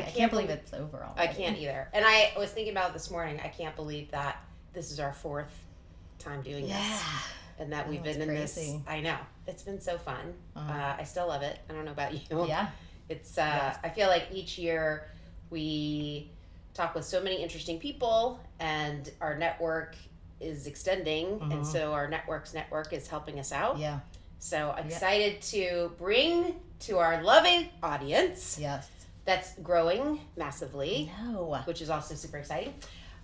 Happy 2022. I. I, can't, believe believe- it's over I can't either. And I was thinking about it this morning. I can't believe that this is our fourth time doing Yeah. this. And that we've been in this. I know. It's been so fun. Uh-huh. Uh, I still love it. I don't know about you. Yeah. It's uh Yes. I feel like each year we talk with so many interesting people and our network is extending and Mhm. so our network's network is helping us out. Yeah. So excited to bring to our loving audience Yes. That's growing massively, No. which is also super exciting.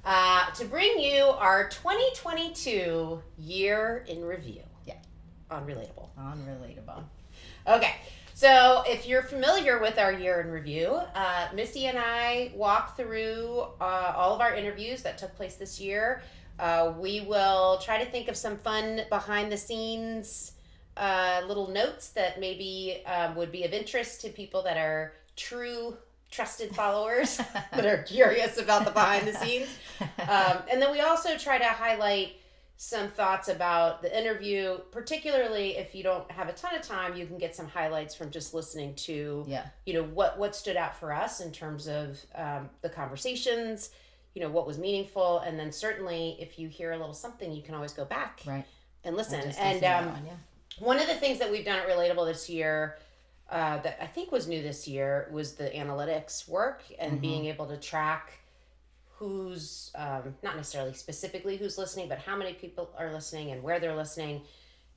Uh, to bring you our 2022 year in review. Yeah. Unrelatable. Unrelatable. Okay, so if you're familiar with our year in review, uh, Missy and I walk through uh, all of our interviews that took place this year. Uh, we will try to think of some fun behind the scenes uh, little notes that maybe um, would be of interest to people that are true trusted followers that are curious about the behind the scenes. Um, and then we also try to highlight some thoughts about the interview, particularly if you don't have a ton of time, you can get some highlights from just listening to, yeah. you know, what what stood out for us in terms of um, the conversations, you know, what was meaningful, and then certainly if you hear a little something, you can always go back Right. and listen. And um, one, yeah. one of the things that we've done at Relatable this year uh, that I think was new this year was the analytics work and Mhm. being able to track who's um, not necessarily specifically who's listening, but how many people are listening and where they're listening.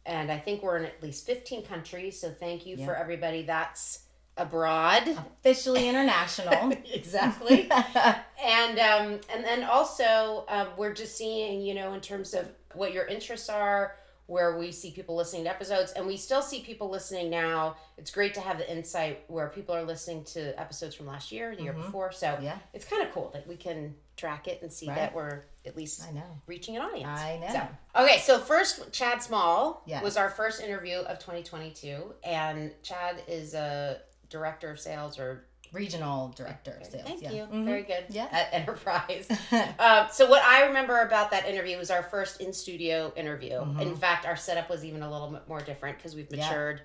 And I think we're in at least 15 countries. So thank you for everybody that's abroad. Officially international. exactly and um and then also um, we're just seeing you know in terms of what your interests are where we see people listening to episodes and we still see people listening now it's great to have the insight where people are listening to episodes from last year the year Mhm. before so yeah. it's kind of cool that we can track it and see Right. that we're at least I know. reaching an audience I know. so, okay, so first, Chad Small Yes. was our first interview of 2022, and Chad is a director of sales or Regional director of sales. Thank yeah. you. Mhm. Very good. Yeah. At Enterprise. um, so what I remember about that interview was our first in studio interview. Mhm. In fact, our setup was even a little bit more different because we've Yeah. matured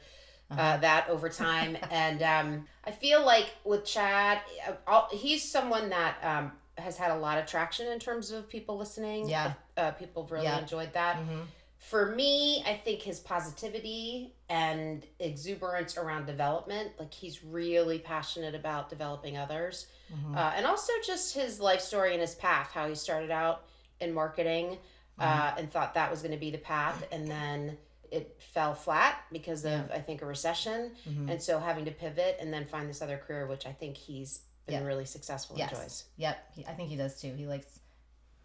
Uh-huh. uh, that over time. and um, I feel like with Chad, uh, all- he's someone that um, has had a lot of traction in terms of people listening. Yeah. Uh, people have really Yeah. enjoyed that. Mhm. For me, I think his positivity and exuberance around development, like he's really passionate about developing others. Mhm. Uh, and also just his life story and his path, how he started out in marketing uh, and thought that was going to be the path. And then it fell flat because of, I think, a recession. Mhm. And so having to pivot and then find this other career, which I think he's been Yeah. really successful Yes. and enjoys. Yep. He, I think he does too. He likes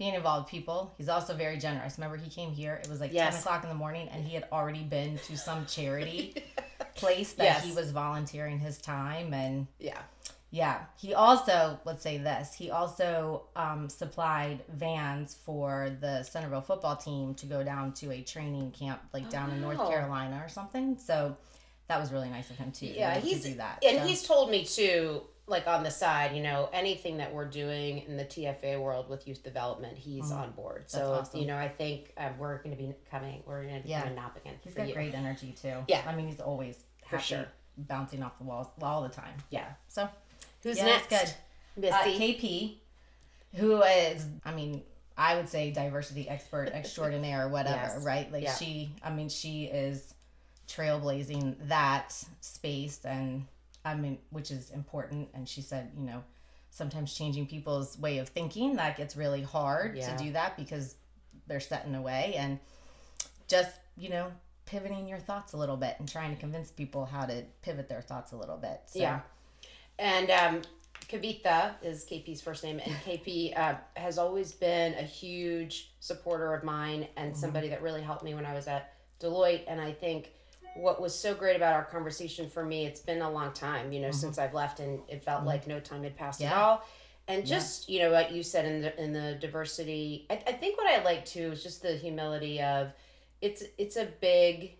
being involved people. He's also very generous. Remember, he came here. It was like Yes. 10 o'clock in the morning, and he had already been to some charity place that Yes. he was volunteering his time. And Yeah. yeah, he also, let's say this, he also um, supplied vans for the Centerville football team to go down to a training camp, like down in North Oh. Carolina or something. So that was really nice of him too. Yeah, he's- to do that. And So- he's told me too, like on the side, you know, anything that we're doing in the TFA world with youth development, he's Mhm. on board. So awesome. you know, I think um, we're going to be coming. We're going to be Yeah. napping He's for got you. great energy too. Yeah. I mean, he's always For happy, sure. bouncing off the walls all the time. Yeah. So Who's yeah, next? good. Uh, Missy. KP, who is, I mean, I would say diversity expert extraordinaire, whatever, Yes. right? Like Yeah. she, I mean, she is trailblazing that space, and I mean, which is important. And she said, you know, sometimes changing people's way of thinking that gets really hard Yeah. to do that because they're set in a way, and just you know pivoting your thoughts a little bit and trying to convince people how to pivot their thoughts a little bit. So, Yeah. And um, Kavitha is KP's first name, and KP uh, has always been a huge supporter of mine and somebody that really helped me when I was at Deloitte. And I think what was so great about our conversation for me, it's been a long time, you know, mm-hmm. since I've left, and it felt mm-hmm. like no time had passed at all. And just you know what you said in the in the diversity, I, I think what I like too is just the humility of it's it's a big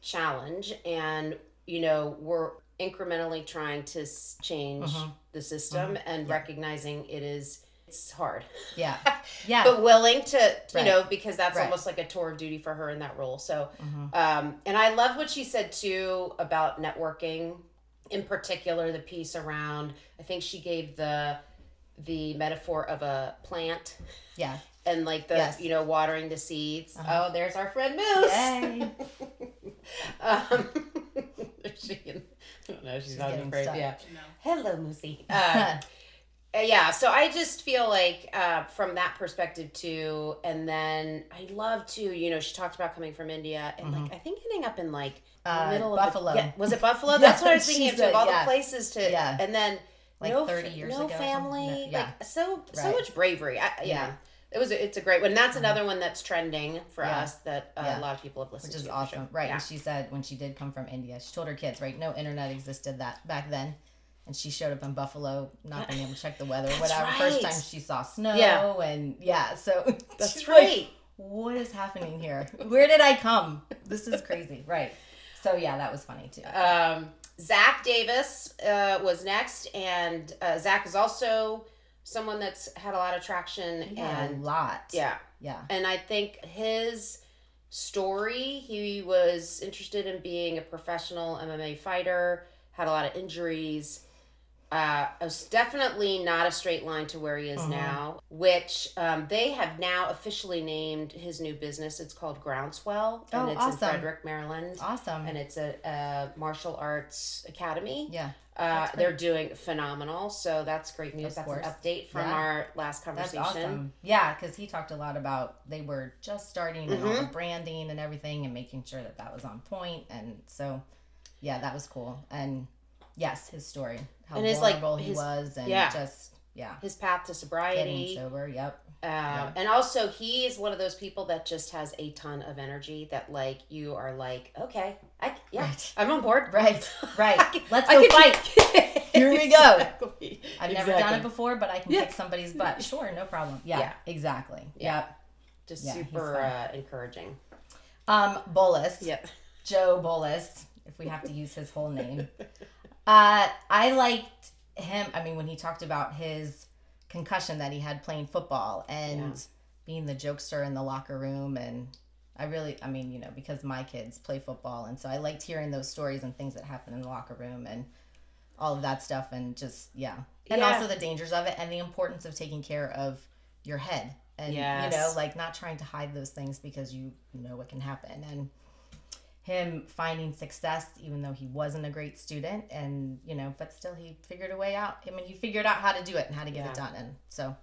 challenge, and you know we're incrementally trying to change Mhm. the system mm-hmm. and Yeah. recognizing it is it's hard yeah, yeah. but willing to you Right. know because that's Right. almost like a tour of duty for her in that role so Mhm. um, and i love what she said too about networking in particular the piece around i think she gave the the metaphor of a plant Yeah. and like the Yes. you know watering the seeds Uh-huh. oh there's our friend moose Yay. um, she can, I don't know she's, She's not getting afraid stuck. yeah No. hello moosey uh, yeah so i just feel like uh, from that perspective too and then i love to you know she talked about coming from india and like i think ending up in like Uh, middle Buffalo. of buffalo yeah, was it buffalo Yeah, that's what i was thinking of too of all yeah. the places to Yeah. and then Like no, 30 years no ago family No, yeah. like so so much bravery I, yeah it was a, it's a great one that's another one that's trending for Yeah. us that uh, Yeah. a lot of people have listened to. which is to awesome. Right. yeah. And she said when she did come from India, she told her kids, right, no internet existed that back then. And she showed up in Buffalo, not being able to check the weather, whatever. First time she saw snow, Yeah. and yeah, so that's she's like, right what is happening here? Where did I come? This is crazy, right? So yeah, that was funny too. Um, Zach Davis uh, was next, and uh, Zach is also someone that's had a lot of traction, He had a and lot. yeah, yeah, and I think his story, he was interested in being a professional MMA fighter, had a lot of injuries. Uh, it was definitely not a straight line to where he is Mhm. now, which um, they have now officially named his new business. It's called Groundswell, and Oh, it's in. Frederick, Maryland awesome. and it's a, a martial arts academy. yeah, Uh, they're doing phenomenal, so that's great news. Of that's an update from Yeah. our last that's conversation. awesome. Yeah, because he talked a lot about they were just starting and all the Mm-hmm. branding and everything, and making sure that that was on point, and so yeah, that was cool. And yes, his story, how And his, like, vulnerable he his- was, and yeah. just yeah, His path to getting sobriety, sober. Yep. um, and also he is one of those people that just has a ton of energy. That like you are like, okay, I yeah, Right. I'm on board. Right, right. Can- Let's I go can- fight. Here we go. Exactly. I've never done it before, but I can Yeah. kick somebody's butt. Sure, no problem. Yeah, Yeah. exactly. Yeah. Yep. Just super uh, encouraging. Um, Bolus. Yep. Joe Bolus, if we have to use his whole name. Uh, I liked him. I mean, when he talked about his concussion that he had playing football and Yeah. being the jokester in the locker room, and I really, I mean, you know, because my kids play football, and so I liked hearing those stories and things that happen in the locker room and all of that stuff, and just yeah, and Yeah. also the dangers of it and the importance of taking care of your head and you know like not trying to hide those things because you know what can happen and him finding success even though he wasn't a great student and you know but still he figured a way out i mean he figured out how to do it and how to get Yeah. it done and so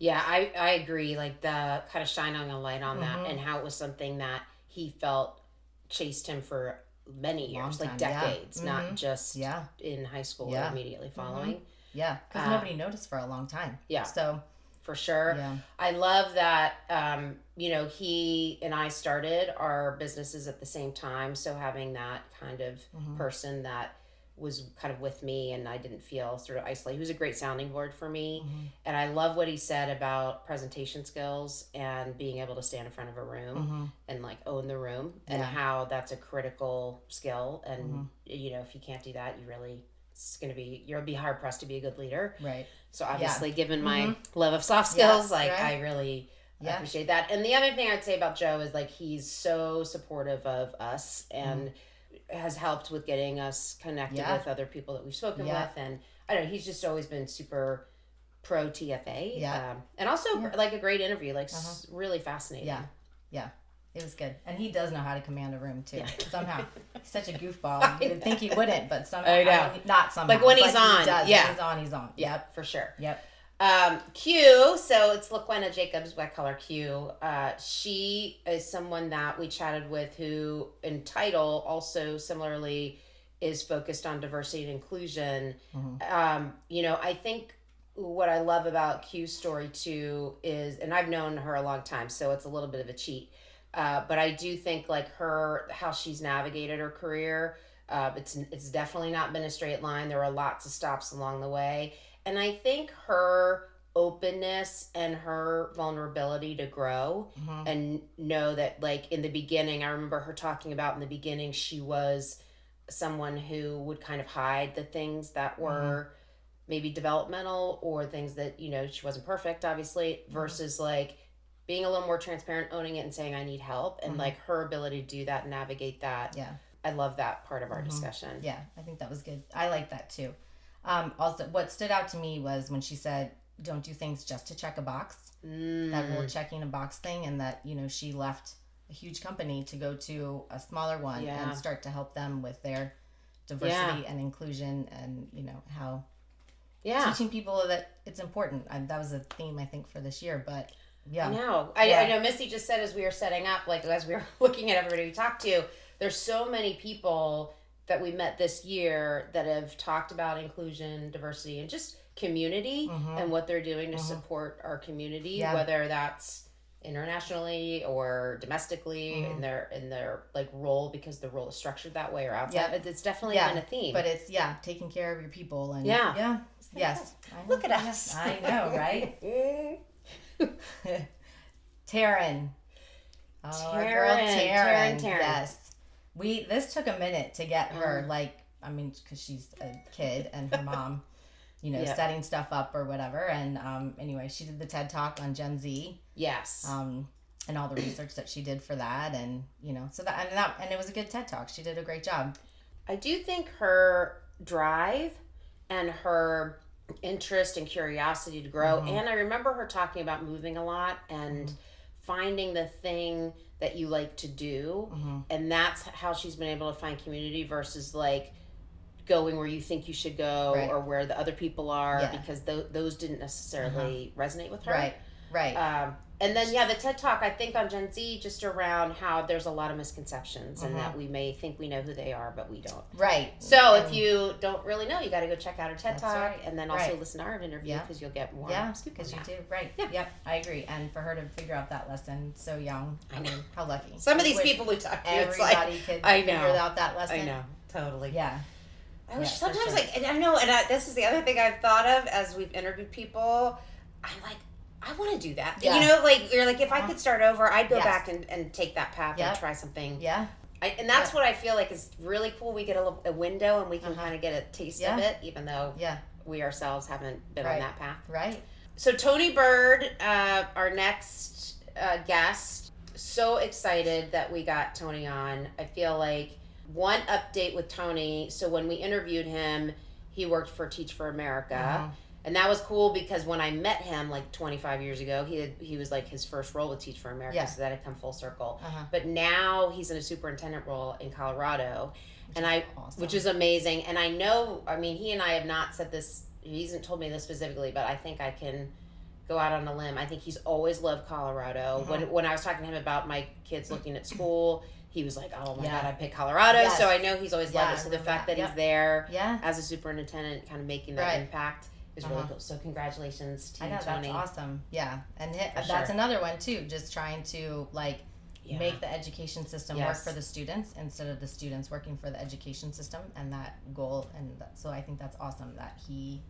Yeah, I, I agree. Like the kind of shining a light on Mhm. that and how it was something that he felt chased him for many years, like time, yeah. decades, not just yeah in high school Yeah. or immediately following. yeah because Uh, nobody noticed for a long time yeah. so For sure. yeah I love that, um, you know, he and I started our businesses at the same time. So having that kind of Mhm. person that was kind of with me and I didn't feel sort of isolated. He was a great sounding board for me. Mhm. And I love what he said about presentation skills and being able to stand in front of a room Mhm. and like own the room and how that's a critical skill. And, Mhm. you know, if you can't do that, you really, it's going to be, you'll be hard pressed to be a good leader. right So obviously, given my Mhm. love of soft Yeah, skills, like right. I really Yeah. appreciate that. And the other thing I'd say about Joe is like he's so supportive of us and has helped with getting us connected Mm-hmm. Yeah. with other people that we've spoken Yeah. with. And I don't know, he's just always been super pro TFA. Yeah. Um, and also Yeah. like a great interview, like s really fascinating. Yeah. yeah it was good and he does know how to command a room too Yeah. somehow he's such a goofball you would think he wouldn't but somehow I know. I mean, not somehow Like when he's he on, does. yeah. when he's on he's on yep for sure. yep Um, Q, so it's LaQuena Jacobs, Wet Color Q. Uh, she is someone that we chatted with who, in title, also similarly is focused on diversity and inclusion. Mhm. Um, you know, I think what I love about Q's story too is, and I've known her a long time, so it's a little bit of a cheat. Uh, but I do think like her, how she's navigated her career, uh, it's it's definitely not been a straight line. There were lots of stops along the way, and I think her openness and her vulnerability to grow Mhm. and know that like in the beginning i remember her talking about in the beginning she was someone who would kind of hide the things that were maybe developmental or things that you know she wasn't perfect obviously versus like being a little more transparent owning it and saying i need help and Mhm. like her ability to do that and navigate that yeah I love that part of our Mhm. discussion. Yeah, I think that was good. I like that too. Um, also, what stood out to me was when she said, "Don't do things just to check a box." Mm. That whole checking a box thing, and that you know she left a huge company to go to a smaller one Yeah. and start to help them with their diversity and inclusion, and you know how yeah. teaching people that it's important. And that was a theme I think for this year. But yeah, I know. I, I know. Missy just said as we were setting up, like as we were looking at everybody we talked to, there's so many people that we met this year that have talked about inclusion, diversity, and just community Mhm. and what they're doing to Mhm. support our community, Yeah. whether that's internationally or domestically Mhm. in their in their like role because the role is structured that way or outside. Yeah. It- It's definitely Yeah. been a theme. but it's yeah, taking care of your people and Yeah. yeah, yes. Look at us. I know, right? Taryn. Oh, Taryn, Taryn. Taryn. Yes. We this took a minute to get her Mm. like I mean cuz she's a kid and her mom you know Yeah. setting stuff up or whatever and um anyway she did the TED talk on Gen Z yes. um and all the research that she did for that and you know so that and that and it was a good TED talk. She did a great job. I do think her drive and her interest and curiosity to grow, Mhm. and I remember her talking about moving a lot and Mhm. finding the thing that you like to do, hmm and that's how she's been able to find community versus like going where you think you should go Right. or where the other people are Yeah. Uh-huh. because tho- those didn't necessarily resonate with her. Right. Right. Um, and then yeah, the TED Talk I think on Gen Z just around how there's a lot of misconceptions and Mhm. that we may think we know who they are, but we don't. right. So if you don't really know, you got to go check out our TED That's Talk right. and then also Right. listen to our interview Yeah. because you'll get more. Yeah, because you that. do. Right. Yeah. Yep. I agree. And for her to figure out that lesson so young, I mean, how lucky. Some of these wish people we talk to, it's like everybody could I figure know. out that lesson. I know totally. Yeah. I wish Yeah, sometimes sure. like and I know and I, this is the other thing I've thought of as we've interviewed people. I'm like. I want to do that. Yeah. You know, like you're like if I could start over, I'd go Yes. back and, and take that path Yep. and try something. Yeah. I, and that's Yeah. what I feel like is really cool. We get a, little- a window and we can Uh-huh. kind of get a taste Yeah. of it, even though Yeah. we ourselves haven't been Right. on that path. Right. So Tony Bird, uh, our next uh, guest, so excited that we got Tony on. I feel like one update with Tony. So when we interviewed him, he worked for Teach for America, Uh-huh. And that was cool because when I met him like 25 years ago, he had, he was like his first role with Teach for America, Yeah. so that had come full circle. Uh-huh. But now he's in a superintendent role in Colorado, and I Awesome. which is amazing. And I know, I mean, he and I have not said this. He hasn't told me this specifically, but I think I can go out on a limb. I think he's always loved Colorado. Mhm. When when I was talking to him about my kids looking at school, he was like, "Oh my Yeah. god, I picked Colorado." Yes. So I know he's always Yeah, loved it. So the fact that. that, he's there Yeah. as a superintendent, kind of making that Right. impact, is really Uh-huh. cool. So congratulations to I know Tony. that's awesome. Yeah, and that's sure. another one too. Just trying to like Yeah. make the education system Yes. work for the students instead of the students working for the education system, and that goal. And that, so I think that's awesome that he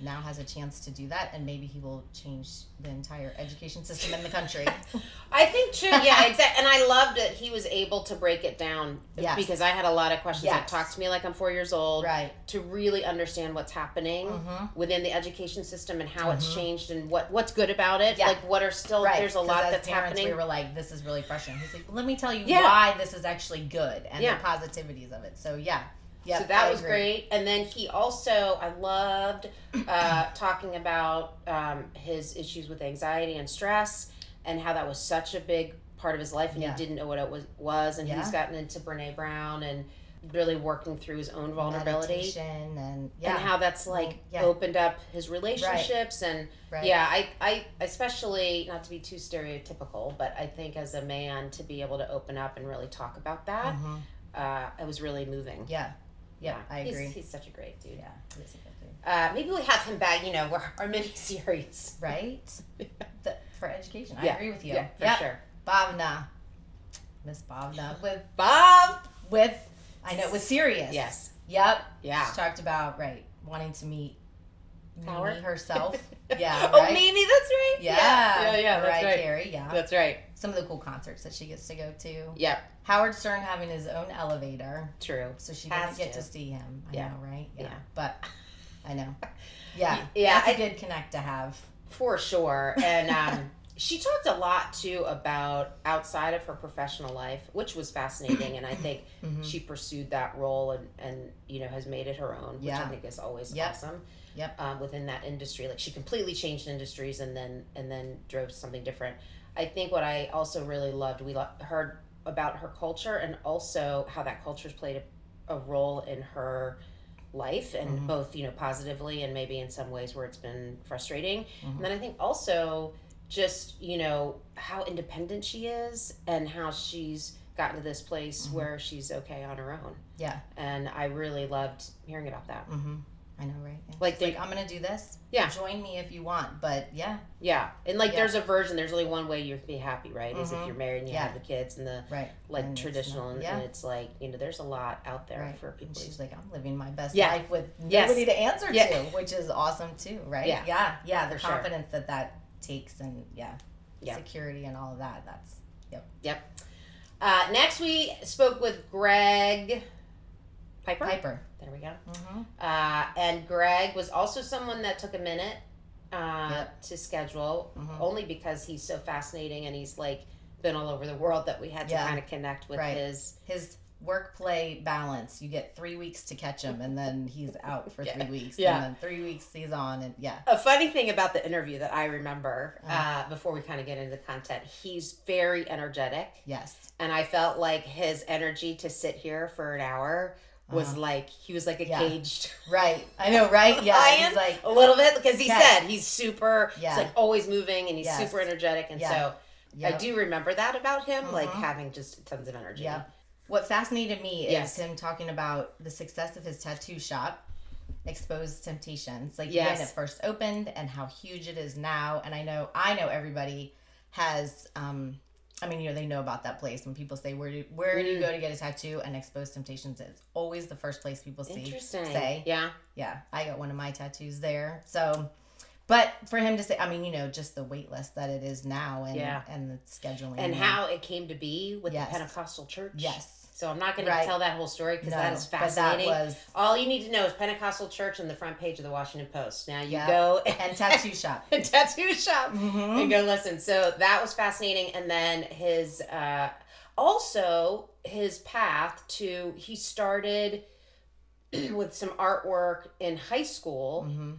now has a chance to do that, and maybe he will change the entire education system in the country. I think true. Yeah, exactly. And I loved that he was able to break it down Yes. because I had a lot of questions that Yes. talk to me like I'm four years old right. to really understand what's happening Mm-hmm. within the education system and how it's Mhm. changed and what what's good about it. Yeah. Like what are still Right. there's a lot that's parents, happening. We were like, "This is really frustrating." He's like, "Let me tell you Yeah. why this is actually good and Yeah. the positivities of it." So yeah, yeah. so that I was agree. great. And then he also, I loved uh, talking about um, his issues with anxiety and stress and how that was such a big part of his life and Yeah. he didn't know what it was. was and Yeah. he's gotten into Brene Brown and really working through his own vulnerability. Meditation and yeah, And how that's like Yeah. opened up his relationships and right. yeah, I, I especially not to be too stereotypical, but I think as a man to be able to open up and really talk about that, Mhm. uh, it was really moving. Yeah. Yeah, I He's- agree. He's, such a great dude. Yeah, he is a good dude. Uh, maybe we have him back, you know, our, our mini series. right? The, for education, I Yeah, agree with you. Yeah, for yep. sure. Bhavna, Miss Bhavna with Bob. with I know with Sirius. Yes. Yep. Yeah. She talked about right wanting to meet Howard? Mimi herself. Yeah. Oh. Mimi, that's right. Yeah. Yeah, yeah, that's right. Carrie, Yeah. That's right. Some of the cool concerts that she gets to go to. Yep. Howard Stern having his own elevator, True. so she Has doesn't get to. to see him. I Yeah. know, right? Yeah. Yeah. But I know. Yeah. Yeah, That's a I- good connect to have. For sure. And um, she talked a lot too about outside of her professional life, which was fascinating, and I think Mhm. she pursued that role and and you know has made it her own, which I think is always Yep. awesome. Yep. Um, within that industry, like she completely changed industries and then and then drove something different. I think what I also really loved, we lo- heard about her culture and also how that culture's played a, a role in her life and Mhm. both you know positively and maybe in some ways where it's been frustrating Mhm. and then i think also just you know how independent she is and how she's gotten to this place Mhm. where she's okay on her own Yeah. and i really loved hearing about that Mm-hmm. I know, right? Yeah. Like they- like, I'm gonna do this. Yeah. Join me if you want. But yeah, yeah and like Yeah. there's a version there's only one way you can be happy right is if Mhm. you're married and you Yeah. have the kids and the right. like And it's traditional not- and, and it's like you know there's a lot out there Right. for And people she's like, I'm living my best life with Yes. nobody to answer to, which is awesome too, right? Yeah. Yeah. Yeah. The For sure. confidence that that takes and yeah, Yeah. security and all of that. That's yep, yep. uh, next we spoke with greg piper Piper. there we go Mm-hmm. Uh, and Greg was also someone that took a minute uh, Yep. to schedule, Mhm. only because he's so fascinating and he's like been all over the world that we had to Yeah. kind of connect with Right. his. His work play balance. You get three weeks to catch him, and then he's out for Yeah. three weeks. Yeah. And then three weeks he's on, and yeah. A funny thing about the interview that I remember uh, Uh-huh. before we kind of get into the content, he's very energetic, Yes. and I felt like his energy to sit here for an hour was Uh-huh. like he was like a Yeah. caged Right. I know, right? Yeah. lion He's like, a little bit because he said he's super, Yeah. he's like always moving and he's Yes. super energetic, and Yeah. so. I do remember that about him, like Mhm. having just tons of energy. Yeah. What fascinated me Yes. is him talking about the success of his tattoo shop, Exposed Temptations. Like Yes. when it first opened and how huge it is now. And I know I know everybody has um I mean, you know, they know about that place when people say where do where do you Mm. go to get a tattoo and Exposed Temptations is always the first place people see. Interesting. say. Yeah. Yeah, I got one of my tattoos there. So but for him to say I mean, you know, just the wait list that it is now and Yeah. and the scheduling And how it came to be with Yes. the Pentecostal church. Yes. So I'm not going to tell that whole story because No, that is fascinating. that was All you need to know is Pentecostal church and the front page of the Washington Post. Now you Yeah. go and tattoo shop. and tattoo shop Mm-hmm. and go listen. So that was fascinating. And then his, uh, also his path to, he started with some artwork in high school. hmm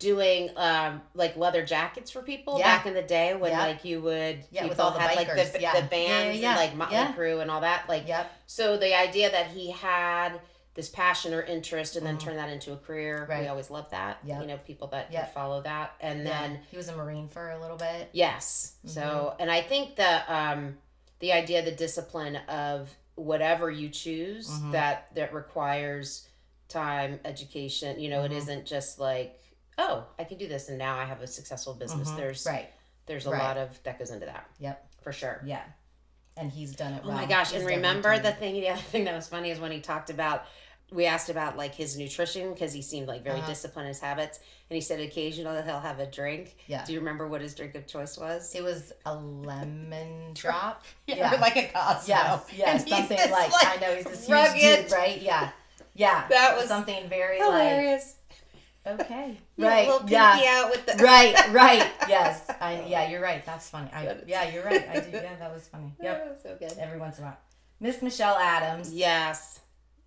doing um like leather jackets for people Yeah. back in the day when Yeah. like you would Yeah, with people all the had like bikers. the, Yeah. the bands and like Motley yeah. Crue and all that like Yep. so the idea that he had this passion or interest and then Mhm. turn that into a career Right. we always love that Yep. you know people that Yep. follow that and then he was a marine for a little bit. yes Mm-hmm. so and I think the um the idea the discipline of whatever you choose Mhm. that that requires time education you know it Mhm. isn't just like oh i can do this and now i have a successful business Mhm. there's right. there's a Right. lot of that goes into that Yep. for sure Yeah. And he's done it oh well. my gosh He's and remember the thing the other thing that was funny is when he talked about we asked about like his nutrition because he seemed like very Uh-huh. disciplined in his habits and he said occasionally he'll have a drink Yeah. do you remember what his drink of choice was It was a lemon drop. yeah, like a Cosmo. Yes, yes, And he's something this, like, I know he's this huge rugged- dude, right? Yeah, yeah. That was something very hilarious like okay, Yeah, right? little pinky Yeah, out with the right, right. Yes, I yeah, you're right. That's funny. I yeah, you're right. I did. Yeah, that was funny. Yep. so good Every once in a while, Miss Michelle Adams. yes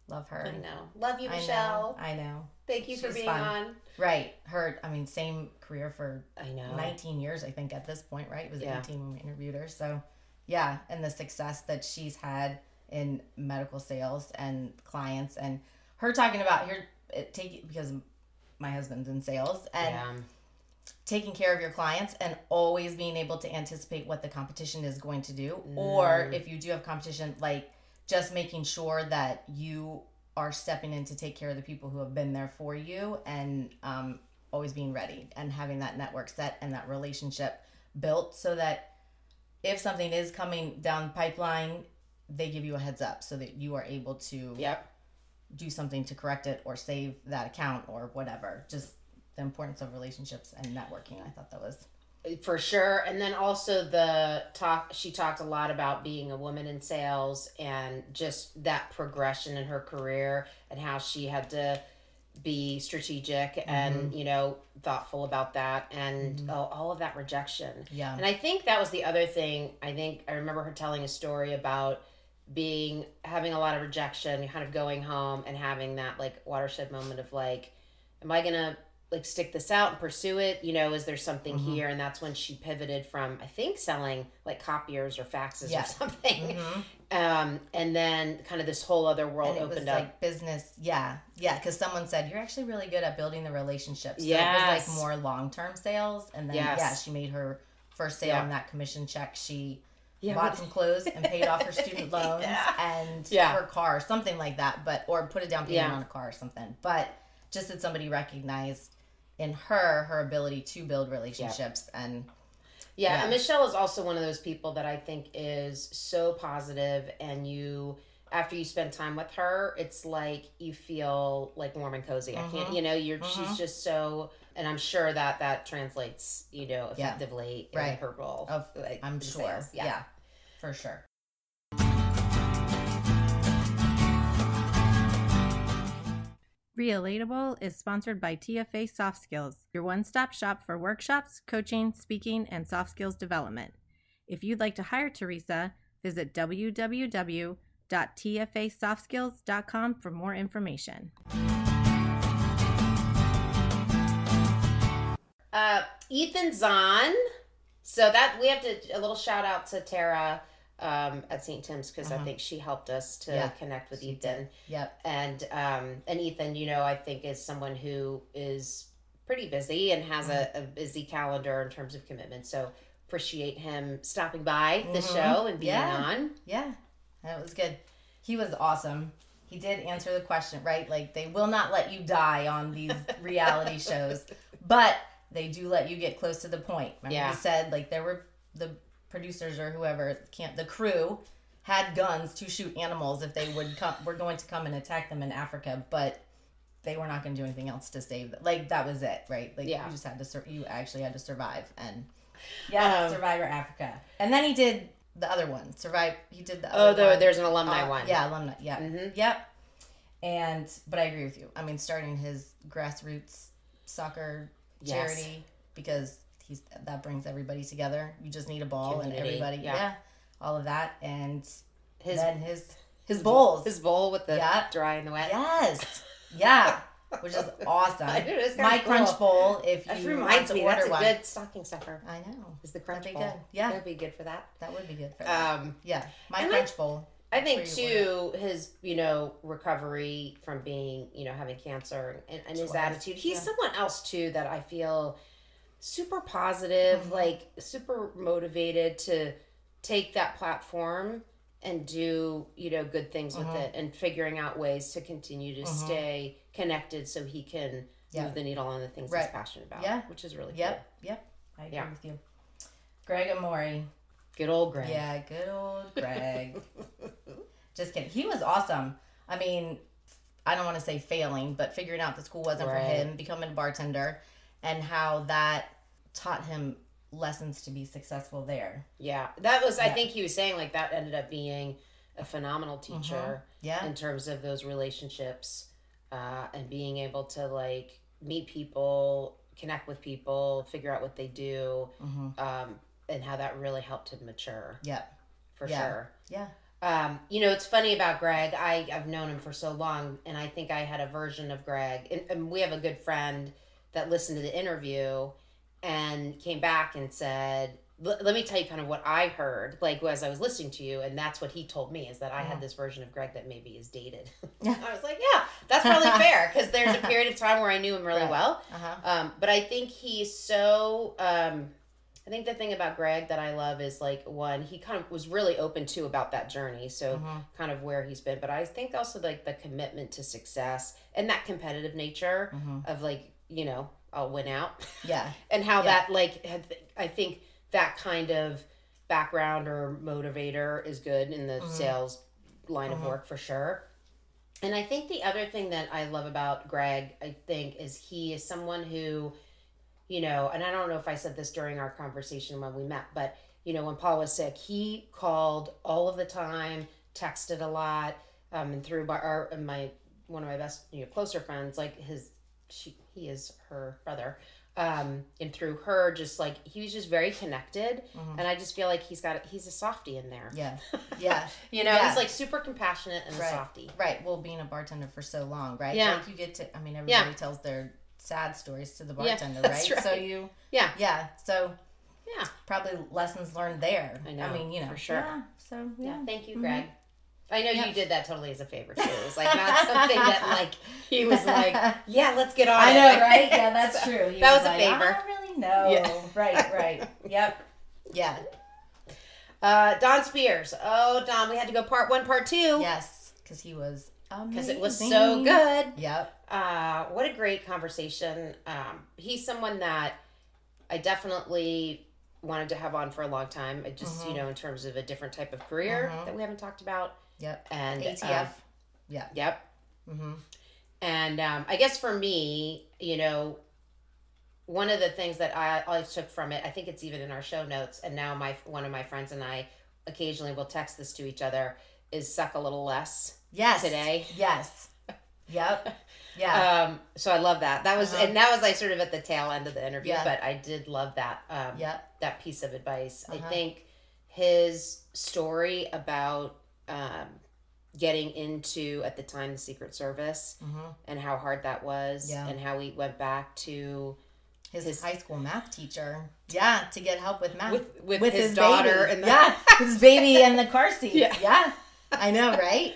Love her. I know. Love you, I Michelle. know. I know. Thank you for being fun. on. Right. Her. I mean, same career for I know. 19 years, I think, at this point, right? It was Yeah. 18 when we interviewed her. So, yeah, and the success that she's had in medical sales and clients, and her talking about here, it, take because my husband's in sales and yeah. taking care of your clients and always being able to anticipate what the competition is going to do, or Mm. if you do have competition, like just making sure that you are stepping in to take care of the people who have been there for you and um, always being ready and having that network set and that relationship built so that if something is coming down the pipeline they give you a heads up so that you are able to Yep. Do something to correct it or save that account or whatever. Just the importance of relationships and networking i thought that was For sure. And then also the talk she talked a lot about being a woman in sales and just that progression in her career and how she had to be strategic and mm-hmm. you know thoughtful about that and mm-hmm. all, all of that rejection. Yeah. and i think that was the other thing. I think i remember her telling a story about being having a lot of rejection kind of going home and having that like watershed moment of like am i gonna like stick this out and pursue it you know is there something Mm-hmm. here and that's when she pivoted from i think selling like copiers or faxes Yeah. or something Mhm. um and then kind of this whole other world it was opened up like business yeah yeah because someone said you're actually really good at building the relationships so it was like more long-term sales and then Yes. yeah she made her first sale Yeah. on that commission check she Yeah, bought some clothes and paid off her student loans Yeah. and Yeah. her car something like that but or put a down payment Yeah. on a car or something but just that somebody recognized in her her ability to build relationships and Yeah, Yeah. and Michelle is also one of those people that I think is so positive, and you, after you spend time with her, it's like you feel like warm and cozy. I can't, Mhm. you know, you're Mhm. she's just so, and I'm sure that that translates, you know, Yeah. effectively in Right. her role. Of- like, i'm sure sales. yeah. For sure Relatable is sponsored by TFA Soft Skills, your one stop shop for workshops, coaching, speaking, and soft skills development. If you'd like to hire Teresa, visit www.tfasoftskills.com for more information. Uh, Ethan Zohn. So that we have to a little shout out to Tara um, at St. Tim's because I Uh-huh. think she helped us to Yeah, connect with she Ethan. yep and um and ethan you know i think is someone who is pretty busy and has a, a busy calendar in terms of commitment so appreciate him stopping by the Mhm. show and being Yeah. on Yeah, that was good. He was awesome. He did answer the question, right? Like they will not let you die on these reality shows, but they do let you get close to the point. Remember Yeah. he said like there were the producers or whoever can't the crew had guns to shoot animals if they would come were going to come and attack them in Africa, but they were not going to do anything else to save them. Like that was it, right? Like Yeah. you just had to sur- you actually had to survive and yeah, Um, Survivor Africa. And then he did the other one. Survive. He did the oh one. there's an alumni Uh, one Yeah, alumni. Yeah. hmm Yep. And but I agree with you. I mean, starting his grassroots soccer Yes. charity because he's that brings everybody together. You just need a ball and everybody. yeah. Yeah. All of that and his then his his bowls. his bowl with the Yeah. dry and the wet yes. Yeah. Which is awesome. I know, it's kinda My cool. crunch bowl. If that you reminds want to me order that's a one. good stocking stuffer I know. is the crunch That'd be bowl good. Yeah. that'd be good for that That would be good for that. um yeah. My and I- crunch bowl. I think too his you know recovery from being you know having cancer and, and his attitude. He's yeah. someone else too that I feel super positive, Mhm. like super motivated to take that platform and do you know good things with Mhm. it and figuring out ways to continue to Mhm. stay connected so he can Yeah. move the needle on the things Right. he's passionate about. Yeah. which is really cool. Yep. Yep. I agree Yeah. with you. Greg Amori. Good old Greg. Yeah, good old Greg. Just kidding. He was awesome. I mean, I don't want to say failing, but figuring out the school wasn't for him, becoming a bartender, and how that taught him lessons to be successful there. Yeah, that was. I think he was saying like that ended up being a phenomenal teacher. Yeah. in terms of those relationships uh, and being able to like meet people connect with people figure out what they do hmm um, and how that really helped him mature Yeah. for Yeah. sure Yeah. um, you know it's funny about greg I, i've known him for so long and i think i had a version of greg and, and we have a good friend that listened to the interview and came back and said let me tell you kind of what i heard like as i was listening to you and that's what he told me is that i had Mhm. this version of greg that maybe is dated Yeah. I was like, yeah, that's probably fair because there's a period of time where I knew him really Right. well. Uh huh. Um, but I think he's so. Um, I think the thing about Greg that I love is like one, he kind of was really open to about that journey. So hmm kind of where he's been, but I think also like the commitment to success and that competitive nature hmm of like you know I'll win out Yeah. and how Yeah. that like had, I think that kind of background or motivator is good in the Mhm. sales line of Mhm. work for sure. And I think the other thing that I love about Greg, I think, is he is someone who, you know, and I don't know if I said this during our conversation when we met, but you know, when Paul was sick, he called all of the time, texted a lot, um, and through my, our, my one of my best, you know, closer friends, like his, she, he is her brother. Um, and through her, just like he was just very connected, Mhm. and I just feel like he's got he's a softie in there. Yeah. Yeah. you know, Yeah. he's like super compassionate and Right. a softie. Right. Well, being a bartender for so long, right? Yeah. Like you get to. I mean, everybody Yeah. tells their sad stories to the bartender, that's right? So you. Yeah. Yeah. So Yeah. probably lessons learned there. I know, I mean, you know, for sure. Yeah. So Yeah, yeah. thank you, Mhm. Greg. I know Yeah. you did that totally as a favor too. It was like not something that like he was like, yeah, let's get on. I it." know, right? Yeah, that's So, true. He that was a like, favor. I don't really know. Yeah. Right. Right. Yep. Yeah. Uh, Don Spears. Oh, Don, we had to go part one, part two. Yes. Because he was. Because it was so good. Yep. Uh, what a great conversation. Um, he's someone that I definitely wanted to have on for a long time. I just, you Mhm. know, in terms of a different type of career Mhm. that we haven't talked about. Yep. And ATF. um, yeah. yep. Mm-hmm. And um, I guess for me, you know, one of the things that I always took from it, I think it's even in our show notes, and now my one of my friends and I occasionally will text this to each other, is suck a little less Yes. today. Yes. Yep. Yeah. Um, so I love that. That was, Uh-huh. and that was like sort of at the tail end of the interview, Yeah. but I did love that. Um, yep. that piece of advice. I Uh-huh. think his story about um, getting into at the time the Secret Service Mm-hmm. and how hard that was, Yeah. and how he went back to His, His- high school math teacher. Yeah, to get help with math. with with, his, his, daughter baby. and the, yeah, his baby and the car seat. Yeah. Yeah. I know, right?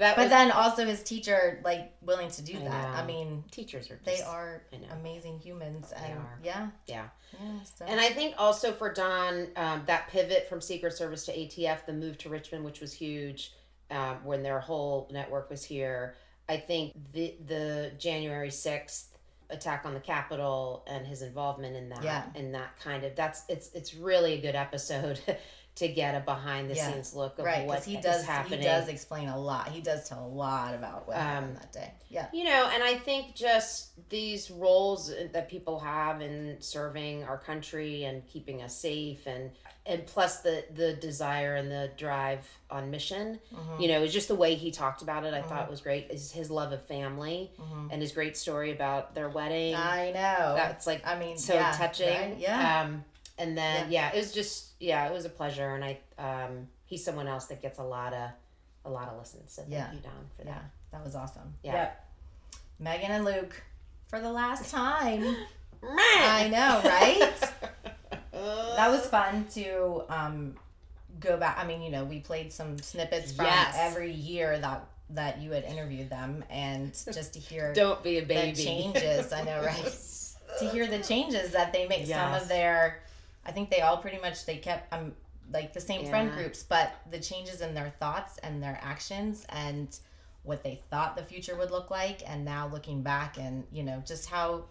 That But was, then also his teacher, like, willing to do I that. I mean, teachers are just, they are amazing humans. And are. yeah. Yeah. Yeah. So. And I think also for Don, um, that pivot from Secret Service to ATF, the move to Richmond, which was huge, um, when their whole network was here. I think the the January sixth attack on the Capitol and his involvement in that, Yeah. and that kind of that's it's it's really a good episode to get a behind the Yeah. scenes look of right, what he does happening. he does explain a lot. He does tell a lot about what happened Um, that day. Yeah. You know, and I think just these roles that people have in serving our country and keeping us safe and and plus the the desire and the drive on mission, Mhm. you know, is just the way he talked about it. I Mhm. thought was great. Is his love of family Mhm. and his great story about their wedding. I know. That's like I mean, so yeah, touching. right? Yeah. Um, and then yeah. it was just yeah, it was a pleasure, and I um, he's someone else that gets a lot of a lot of listens. So thank Yeah. you, Don, for yeah. that. That was awesome. Yeah. Yep. Megan and Luke for the last time. I I know, right? that was fun to um, go back. I mean, you know, we played some snippets from Yes. every year that that you had interviewed them, and just to hear Don't be a the baby. changes. I know, right? to hear the changes that they make. Some of their, I think they all pretty much they kept um like the same friend groups, but the changes in their thoughts and their actions and what they thought the future would look like, and now looking back and you know just how,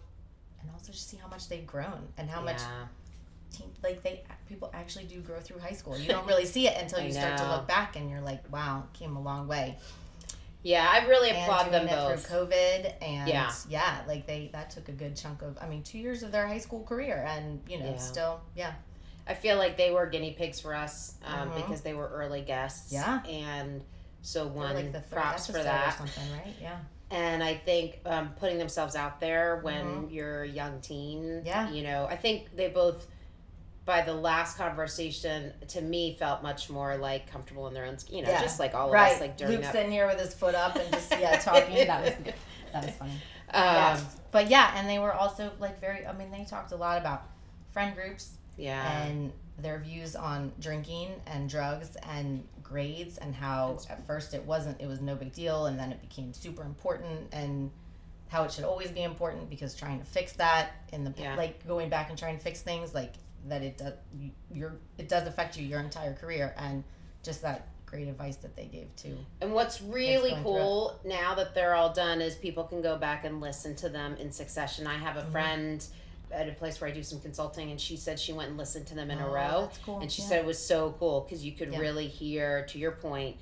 and also just see how much they've grown and how much Yeah. teen, like they people actually do grow through high school. You don't really see it until you start to look back and you're like, wow, came a long way. Yeah, I really applaud them both. through COVID and Yeah. yeah. like they that took a good chunk of I mean two years of their high school career and you know Yeah. still yeah I feel like they were guinea pigs for us um, Mhm. because they were early guests. Yeah. And so one like the props for that. or something right yeah And I think um, putting themselves out there when Mhm. you're a young teen. Yeah. You know, I think they both, by the last conversation, to me felt much more like comfortable in their own, you know, Yeah. just like all of right us, like during Luke that. sitting here with his foot up and just yeah talking that was that was funny Um, yes but yeah and they were also like very I mean they talked a lot about friend groups Yeah. and their views on drinking and drugs and grades and how at first it wasn't it was no big deal and then it became super important and how it should always be important because trying to fix that in the Yeah. like going back and trying to fix things like that it does you, you're it does affect you your entire career and just that great advice that they gave too And what's really cool now that they're all done is people can go back and listen to them in succession. I have a Mhm. friend at a place where I do some consulting, and she said she went and listened to them in a Oh, row, that's cool and she yeah. said it was so cool because you could Yeah. really hear, to your point,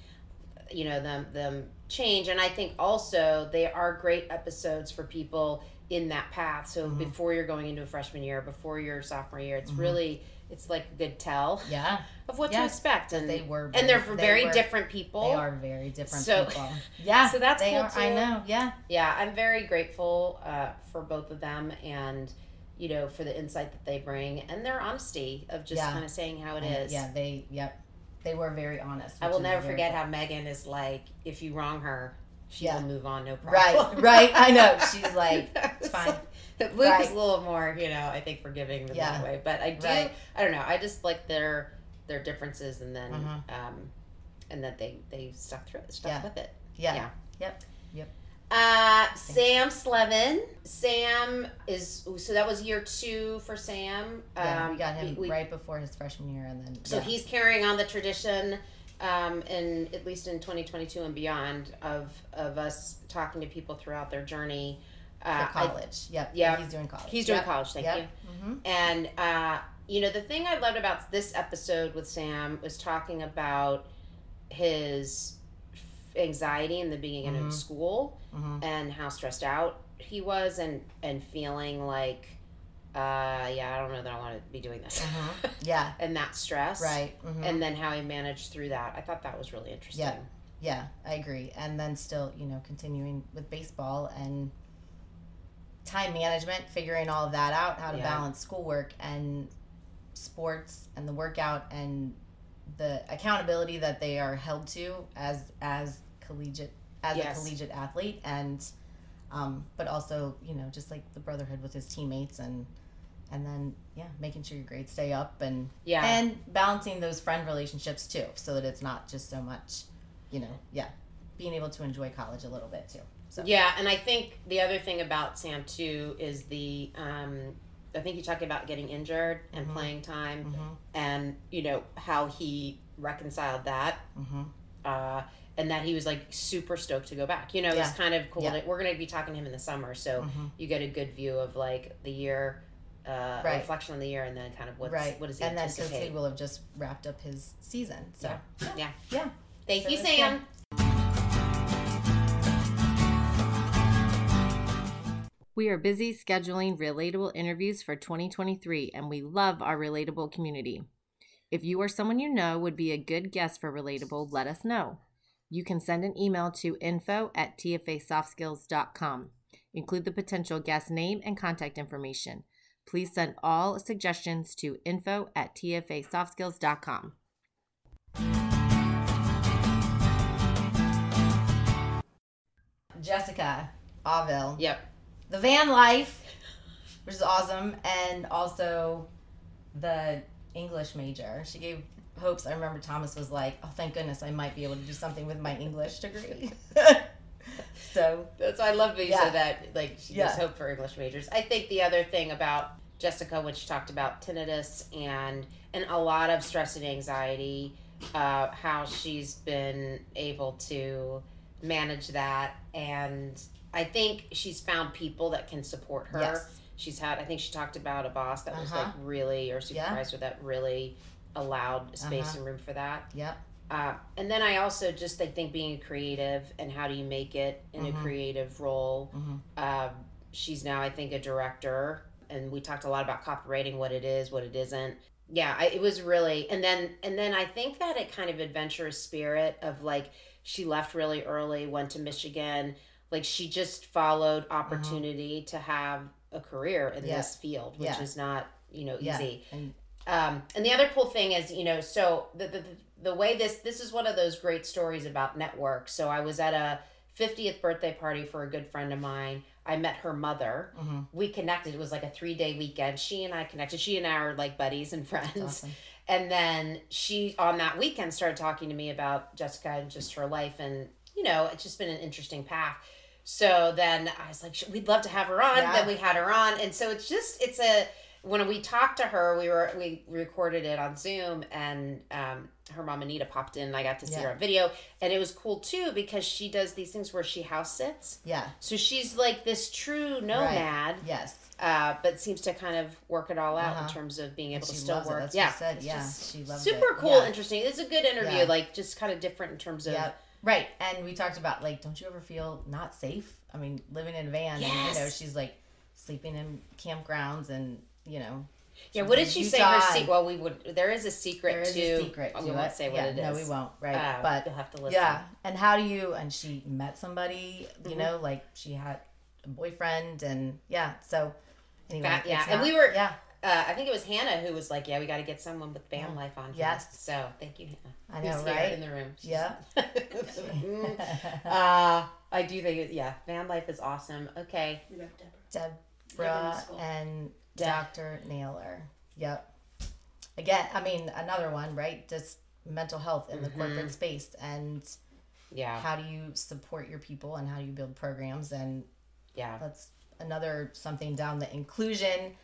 you know them them change. And I think also they are great episodes for people in that path. So Mhm. before you're going into a freshman year, before your sophomore year, it's Mhm. really it's like a good tell Yeah. of what to expect. And they were and they're very- they were- different people. They are very different So- people. Yeah. so that's cool, are. I know. Yeah. yeah, I'm very grateful uh, for both of them and you know for the insight that they bring and their honesty of just Yeah. kind of saying how it And, is. Yeah. They. Yep. They were very honest. I will never forget cool. how Megan is like, if you wrong her, she Yeah. will move on, no problem. Right. Right. I know. She's like, it's fine. Luke Right. is a little more, you know, I think forgiving than Yeah. that way. But I do, Right. I don't know. I just like their their differences, and then Mhm. um, and that they they stuck through it, stuck Yeah. with it. Yeah. Yeah. Yep. Yep. Uh, Sam Slevin. Sam is so that was year two for Sam. Yeah. Um, we got him we- right before his freshman year, and then. so yeah. he's carrying on the tradition, um, in at least in 2022 and beyond of of us talking to people throughout their journey. for Uh, I- college. yep. yeah. He's doing college. he's doing Yep. college. Thank Yep. you. Mm-hmm. And uh, you know, the thing I loved about this episode with Sam was talking about his anxiety in the beginning Mhm. of school Mm-hmm. and how stressed out he was, and and feeling like, uh, yeah, I don't know that I want to be doing this, Mhm. Yeah. and that stress, Right. mhm. And then how he managed through that. I thought that was really interesting. Yeah. Yeah, I agree. And then still, you know, continuing with baseball and time management, figuring all of that out, how to Yeah. balance schoolwork and sports and the workout and the accountability that they are held to as as collegiate as Yes. a collegiate athlete and um, but also, you know, just like the brotherhood with his teammates and and then yeah, making sure your grades stay up and Yeah. and balancing those friend relationships too so that it's not just so much you know yeah being able to enjoy college a little bit too so Yeah, and I think the other thing about Sam too is the um, I think you talked about getting injured and Mhm. playing time, mm-hmm, and you know how he reconciled that, mm-hmm. uh, and that he was like super stoked to go back. You know, it's kind of cool. Yeah. We're going to be talking to him in the summer, so Mm-hmm. you get a good view of like the year, uh, a Right. reflection on the year, and then kind of what's right what does he and then because anticipate. he will have just wrapped up his season so Yeah. yeah Thank So you, it's Sam. We are busy scheduling relatable interviews for 2023, and we love our relatable community. If you or someone you know would be a good guest for Relatable, let us know. You can send an email to info at tfasoftskills.com. Include the potential guest name and contact information. Please send all suggestions to info at tfasoftskills.com. jessica Avil, Yep. the van life which is awesome and also the english major she gave hopes i remember thomas was like oh thank goodness i might be able to do something with my english degree so That's why I love that you Yeah. said that. Like she Yeah. gives hope for English majors. I think the other thing about Jessica, when she talked about tinnitus and and a lot of stress and anxiety, uh, how she's been able to manage that, and I think she's found people that can support her. yes She's had. I think she talked about a boss that was Uh-huh. like really, or Yeah. supervisor that really allowed space Uh-huh. and room for that. yep Uh, and then I also just I think being a creative and how do you make it in Mhm. a creative role. Mhm. Um, she's now I think a director, and we talked a lot about copywriting, what it is, what it isn't. Yeah, I, it was really, and then and then I think that it kind of adventurous spirit of like she left really early, went to Michigan, like she just followed opportunity to have a career in. Yeah. this field, which Yeah. is not you know Yeah. easy. and Um, and the other cool thing is, you know, so the, the the way this this is one of those great stories about network. So I was at a 50th birthday party for a good friend of mine. I met her mother. mhm. We connected. It was like a three day weekend. She and I connected. She and I are like buddies and friends. Awesome And then she on that weekend started talking to me about Jessica and just her life, and you know, it's just been an interesting path. So then I was like, we'd love to have her on. Yeah. Then we had her on, and so it's just it's a when we talked to her, we were we recorded it on Zoom, and um, her mom Anita popped in, and I got to see Yeah. her on video, and it was cool too because she does these things where she house sits. yeah So she's like this true nomad, yes uh, but seems to kind of work it all out in Uh-huh. terms of being able to still work. Yeah, said. Yeah, she loves super it. cool, Yeah. interesting. It's a good interview, Yeah. like just kind of different in terms of Yep. Right. And we talked about like, don't you ever feel not safe? I mean, living in a van and you know, she's like sleeping in campgrounds and, you know, Yeah, what did she say? Her and- Well, we would. There is a secret There is to. a secret to we it. won't say what yeah, it is. No, we won't. Right, Uh, but you'll have to listen. yeah. And how do you? And she met somebody. You Mhm. know, like she had a boyfriend, and yeah. So anyway, Fa- yeah, it's and not- we were- yeah. Uh, I think it was Hannah who was like, "Yeah, we got to get someone with van Mm. life on." Here. Yes. So thank you, Hannah. I know, Who's here right? in the room. She's- Yeah. Mm. uh, I do think, yeah, van life is awesome. Okay. We got Deborah. Deborah and De- Dr. Naylor. Yep. Again, I mean, another one, right? Just mental health in the Mhm. corporate space and Yeah. how do you support your people and how do you build programs and Yeah. that's another something down the inclusion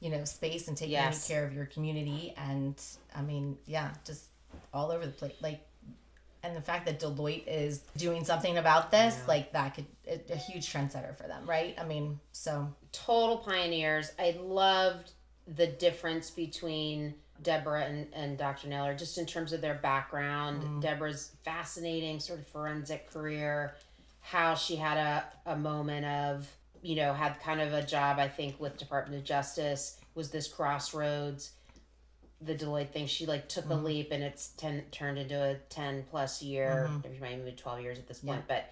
you know space and taking Yes. care of your community and i mean yeah just all over the place like and the fact that deloitte is doing something about this Yeah. like that could a, a huge trendsetter for them right i mean so Total pioneers. I loved the difference between Deborah and, and Dr. Naylor, just in terms of their background. Mhm. Deborah's fascinating sort of forensic career, how she had a, a moment of, you know, had kind of a job, I think, with Department of Justice, was this crossroads. The Deloitte thing, she like took a Mhm. leap and it's ten turned into a ten plus year, Mhm. maybe maybe twelve years at this Yeah. point, but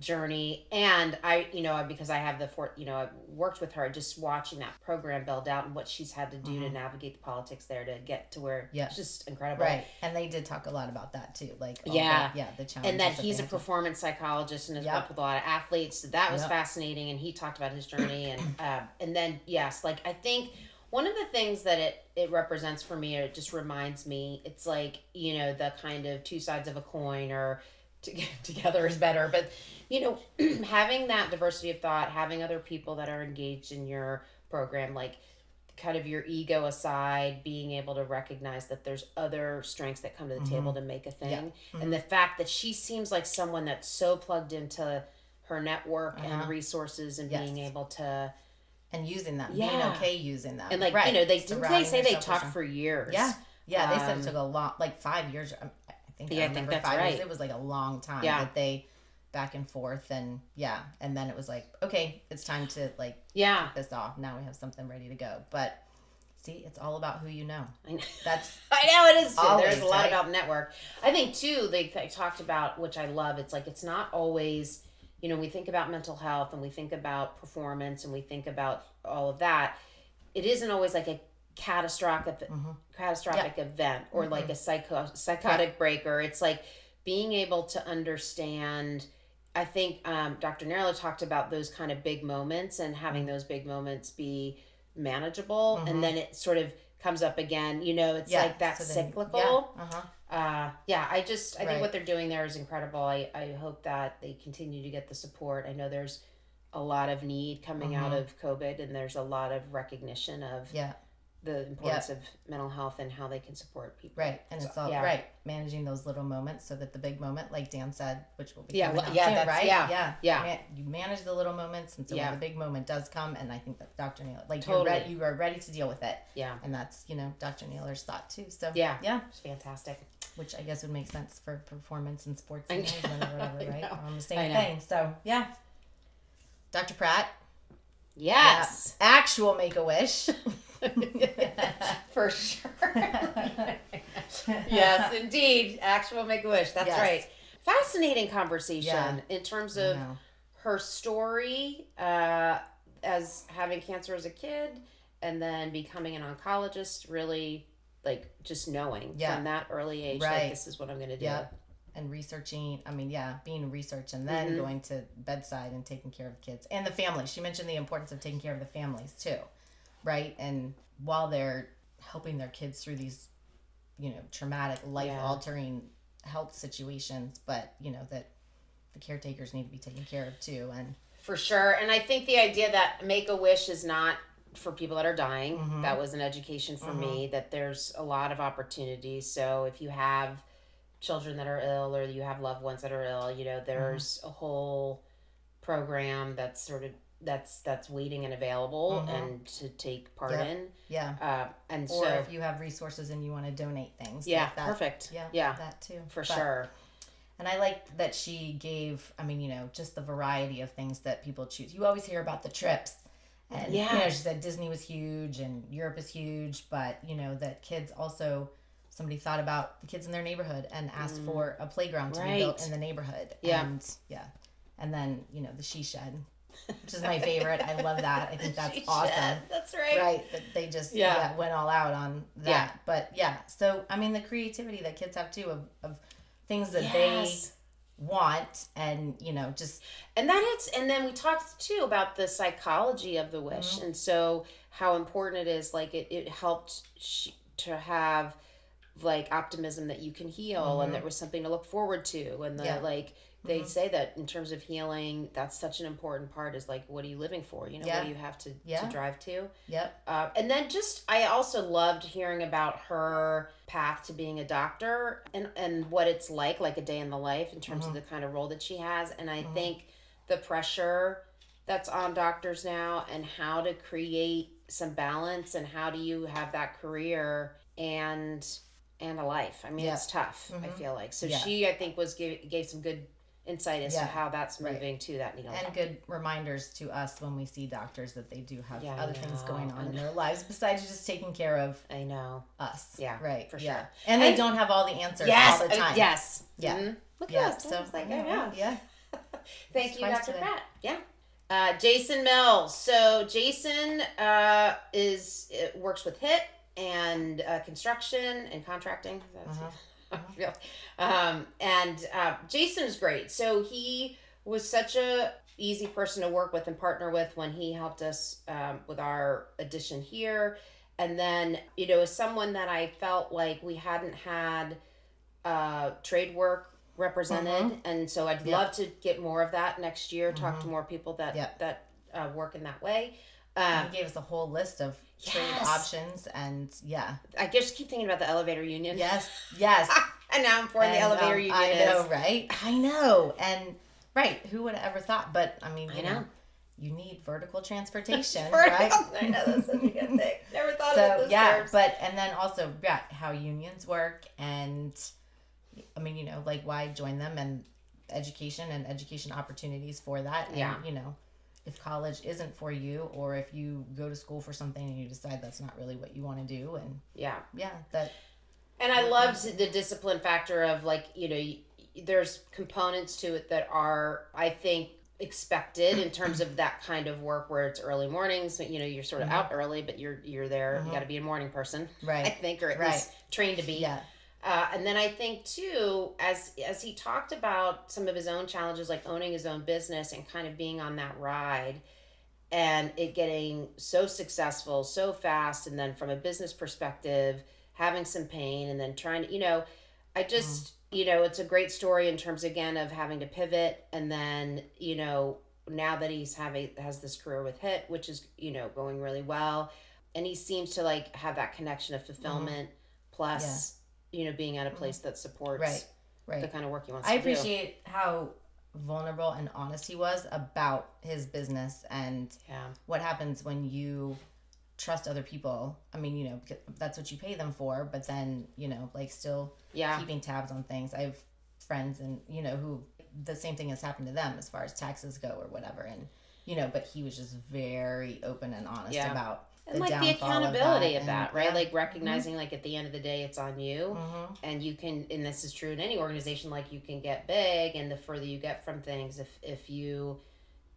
journey and i you know because i have the for you know i've worked with her just watching that program build out and what she's had to do to Mhm. navigate the politics there to get to where Yeah. it's just incredible right and they did talk a lot about that too like Yeah. the, yeah the challenge. and that they he's a have to- performance psychologist and has Yep. worked with a lot of athletes so that was Yep. fascinating and he talked about his journey and uh, and then yes like i think one of the things that it it represents for me or it just reminds me it's like you know the kind of two sides of a coin or to, together is better but you know having that diversity of thought having other people that are engaged in your program like kind of your ego aside being able to recognize that there's other strengths that come to the Mhm. table to make a thing Yeah. Mhm. and the fact that she seems like someone that's so plugged into her network and Uh-huh. resources and Yes. being able to and using them Yeah. being okay using them and like right. you know they didn't they say they talked for years Yeah, yeah. They said Um, it took a lot, like five years. um, I think. Yeah, I I think that's five right. years. It was like a long time Yeah. that they back and forth, and yeah, and then it was like, okay, it's time to like yeah kick this off. Now we have something ready to go. But see, it's all about who you know. I know. That's I know it is too. Always, There's a lot right? about network. I think too. They, they talked about which I love. It's like it's not always. You know, we think about mental health and we think about performance and we think about all of that. It isn't always like a catastrophic mhm. catastrophic event or like a psycho psychotic breaker. It's like being able to understand. I think um, Dr. Naylor talked about those kind of big moments and having those big moments be manageable, Mhm. and then it sort of comes up again. You know, it's yeah. like that so then- cyclical. Yeah. Uh-huh. Uh, yeah, I just I think what they're doing there is incredible. I I hope that they continue to get the support. I know there's a lot of need coming out Mhm. of COVID, and there's a lot of recognition of Yeah. the importance of mental health and how they can support people. Right. And So, it's all yeah. right. Managing those little moments so that the big moment, like Dan said, which will be Yeah, well, yeah, soon, that's- right? yeah, yeah, yeah. You manage the little moments, and so Yeah. when the big moment does come, and I think that Dr. Naylor, like Totally. you're ready, you are ready to deal with it, Yeah, and that's you know Dr. Naylor's thought too. So Yeah. yeah, it's fantastic. Which I guess would make sense for performance and sports know. management or whatever, right? know. On the same thing. So yeah, Dr. Pratt, Yes, actual Make a Wish. for sure. yes, indeed, actual Make a Wish. That's Yes. right. Fascinating conversation Yeah. in terms of her story uh, as having cancer as a kid and then becoming an oncologist. Really, like just knowing Yeah. from that early age, Right. like this is what I'm going to do. Yep. and researching i mean yeah being research and then Mhm. going to bedside and taking care of the kids and the family she mentioned the importance of taking care of the families too right and while they're helping their kids through these you know traumatic life altering health situations but you know that the caretakers need to be taken care of too and For sure. And I think the idea that Make a Wish is not for people that are dying. Mhm. That was an education for me that there's a lot of opportunities. So if you have children that are ill or you have loved ones that are ill, you know, there's a whole program that's sort of that's that's waiting and available Mhm. and to take part Yep. in. yeah Uh, and or so if you have resources and you want to donate things yeah, like that, perfect. yeah Yeah, that too for But- sure. And I like that she gave, I mean, you know, just the variety of things that people choose. You always hear about the trips And you Yeah. know, she said Disney was huge and Europe is huge, but you know that kids also somebody thought about the kids in their neighborhood and asked for a playground to be built Mm. In the neighborhood. Yeah. And yeah. And then, you know, the she shed, which is my favorite. I love that. I think that's She awesome. shed. That's right. Right. That they just Yeah. yeah. went all out on that. Yeah. But yeah. So I mean the creativity that kids have too of, of things that Yes. they want and you know, just and that it's and then we talked too about the psychology of the wish Mm-hmm. and so how important it is like it, it helped sh- to have like optimism that you can heal and there was something to look forward to and the Mm-hmm. Yeah. like they say that in terms of healing that's such an important part is like what are you living for you know Yeah. what do you have to, Yeah. to drive to yep. uh, and then just I also loved hearing about her path to being a doctor and and what it's like, like a day in the life in terms Mm-hmm. of the kind of role that she has. And I think the pressure that's on doctors now and how to create some balance and how do you have that career and and a life. I mean, Yeah. it's tough. I feel like so. Yeah. She, I think, was gave gave some good insight as to how that's Right. moving to that needle. and good reminders to us when we see doctors that they do have Yeah, other things going on in their lives besides just taking care of I know. us. Yeah, right. for sure. yeah. sure. And they don't have all the answers Yes. all the uh, yes. Yeah. Mhm. Look Yeah. at us. So like, I oh, know, yeah. yeah. Thank It's you, Dr. today. Pratt. Yeah. Uh, Jason Mills. So Jason uh, is uh, works with HIT and uh, construction and contracting. Um, and uh, Jason's great. So he was such a easy person to work with and partner with when he helped us um, with our addition here. And then, you know, as someone that I felt like we hadn't had uh, trade work represented, and so I'd Yeah. love to get more of that next year. Talk to more people that Yeah. that uh, work in that way. Um, he gave us a whole list of trade Yes. options and yeah. I just keep thinking about the elevator union. Yes. Yes. and now I'm for the elevator um, union I is. know, right? I know. And right, who would have ever thought? But I mean, you I know. know. you need vertical transportation, Vertical- right? I know that's such a good thing. Never thought of it so yeah, terms. but and then also yeah, how unions work and I mean, you know, like why join them and education and education opportunities for that. And, Yeah. you know, if college isn't for you or if you go to school for something and you decide that's not really what you want to do and yeah. yeah, that And I loved the discipline factor of like, you know, there's components to it that are, I think, expected in terms of that kind of work where it's early mornings. You know, you're sort of mm-hmm. out early, but you're you're there. You uh-huh. got to be a morning person, right I think, or at Right. least trained to be. Yeah. Uh, and then I think too, as as he talked about some of his own challenges, like owning his own business and kind of being on that ride, and it getting so successful so fast, and then from a business perspective, having some pain, and then trying to, you know, I just, you know, it's a great story in terms again of having to pivot, and then you know now that he's having has this career with Hit, which is you know going really well, and he seems to like have that connection of fulfillment plus you know being at a mm-hmm. place that supports Right. Right. the kind of work he wants I to do. I appreciate how vulnerable and honest he was about his business and Yeah. what happens when you trust other people. I mean, you know, that's what you pay them for, but then, you know, like still Yeah. keeping tabs on things. I have friends and, you know, who the same thing has happened to them as far as taxes go or whatever. And, you know, but he was just very open and honest Yeah. about And the like the accountability of and- that, right? yeah. Like recognizing like at the end of the day it's on you Mhm. and you can and this is true in any organization like you can get big and the further you get from things if if you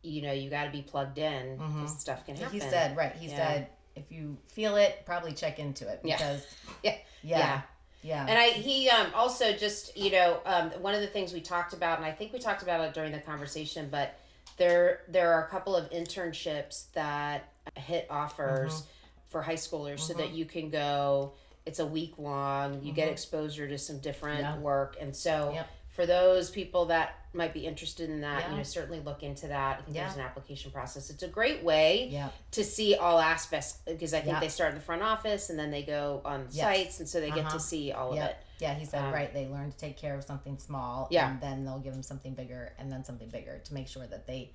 you know you got to be plugged in Mhm. stuff can happen. He said, right. He Yeah. said, if you feel it, probably check into it Yeah. because, Yeah. yeah, Yeah. yeah, And I he um also just you know um one of the things we talked about and I think we talked about it during the conversation but there there are a couple of internships that HIT offers Mm-hmm. for high schoolers so that you can go it's a week long you get exposure to some different Mm-hmm. Yeah. work and so Yep. for those people that might be interested in that Yeah. you know certainly look into that I think Yeah. there's an application process it's a great way yeah, to see all aspects because I think they start in the front office and then they go on Yes. sites and so they get Uh-huh. to see all of it. yeah. He said, Um, right. They learn to take care of something small, Yeah. and then they'll give them something bigger, and then something bigger to make sure that they,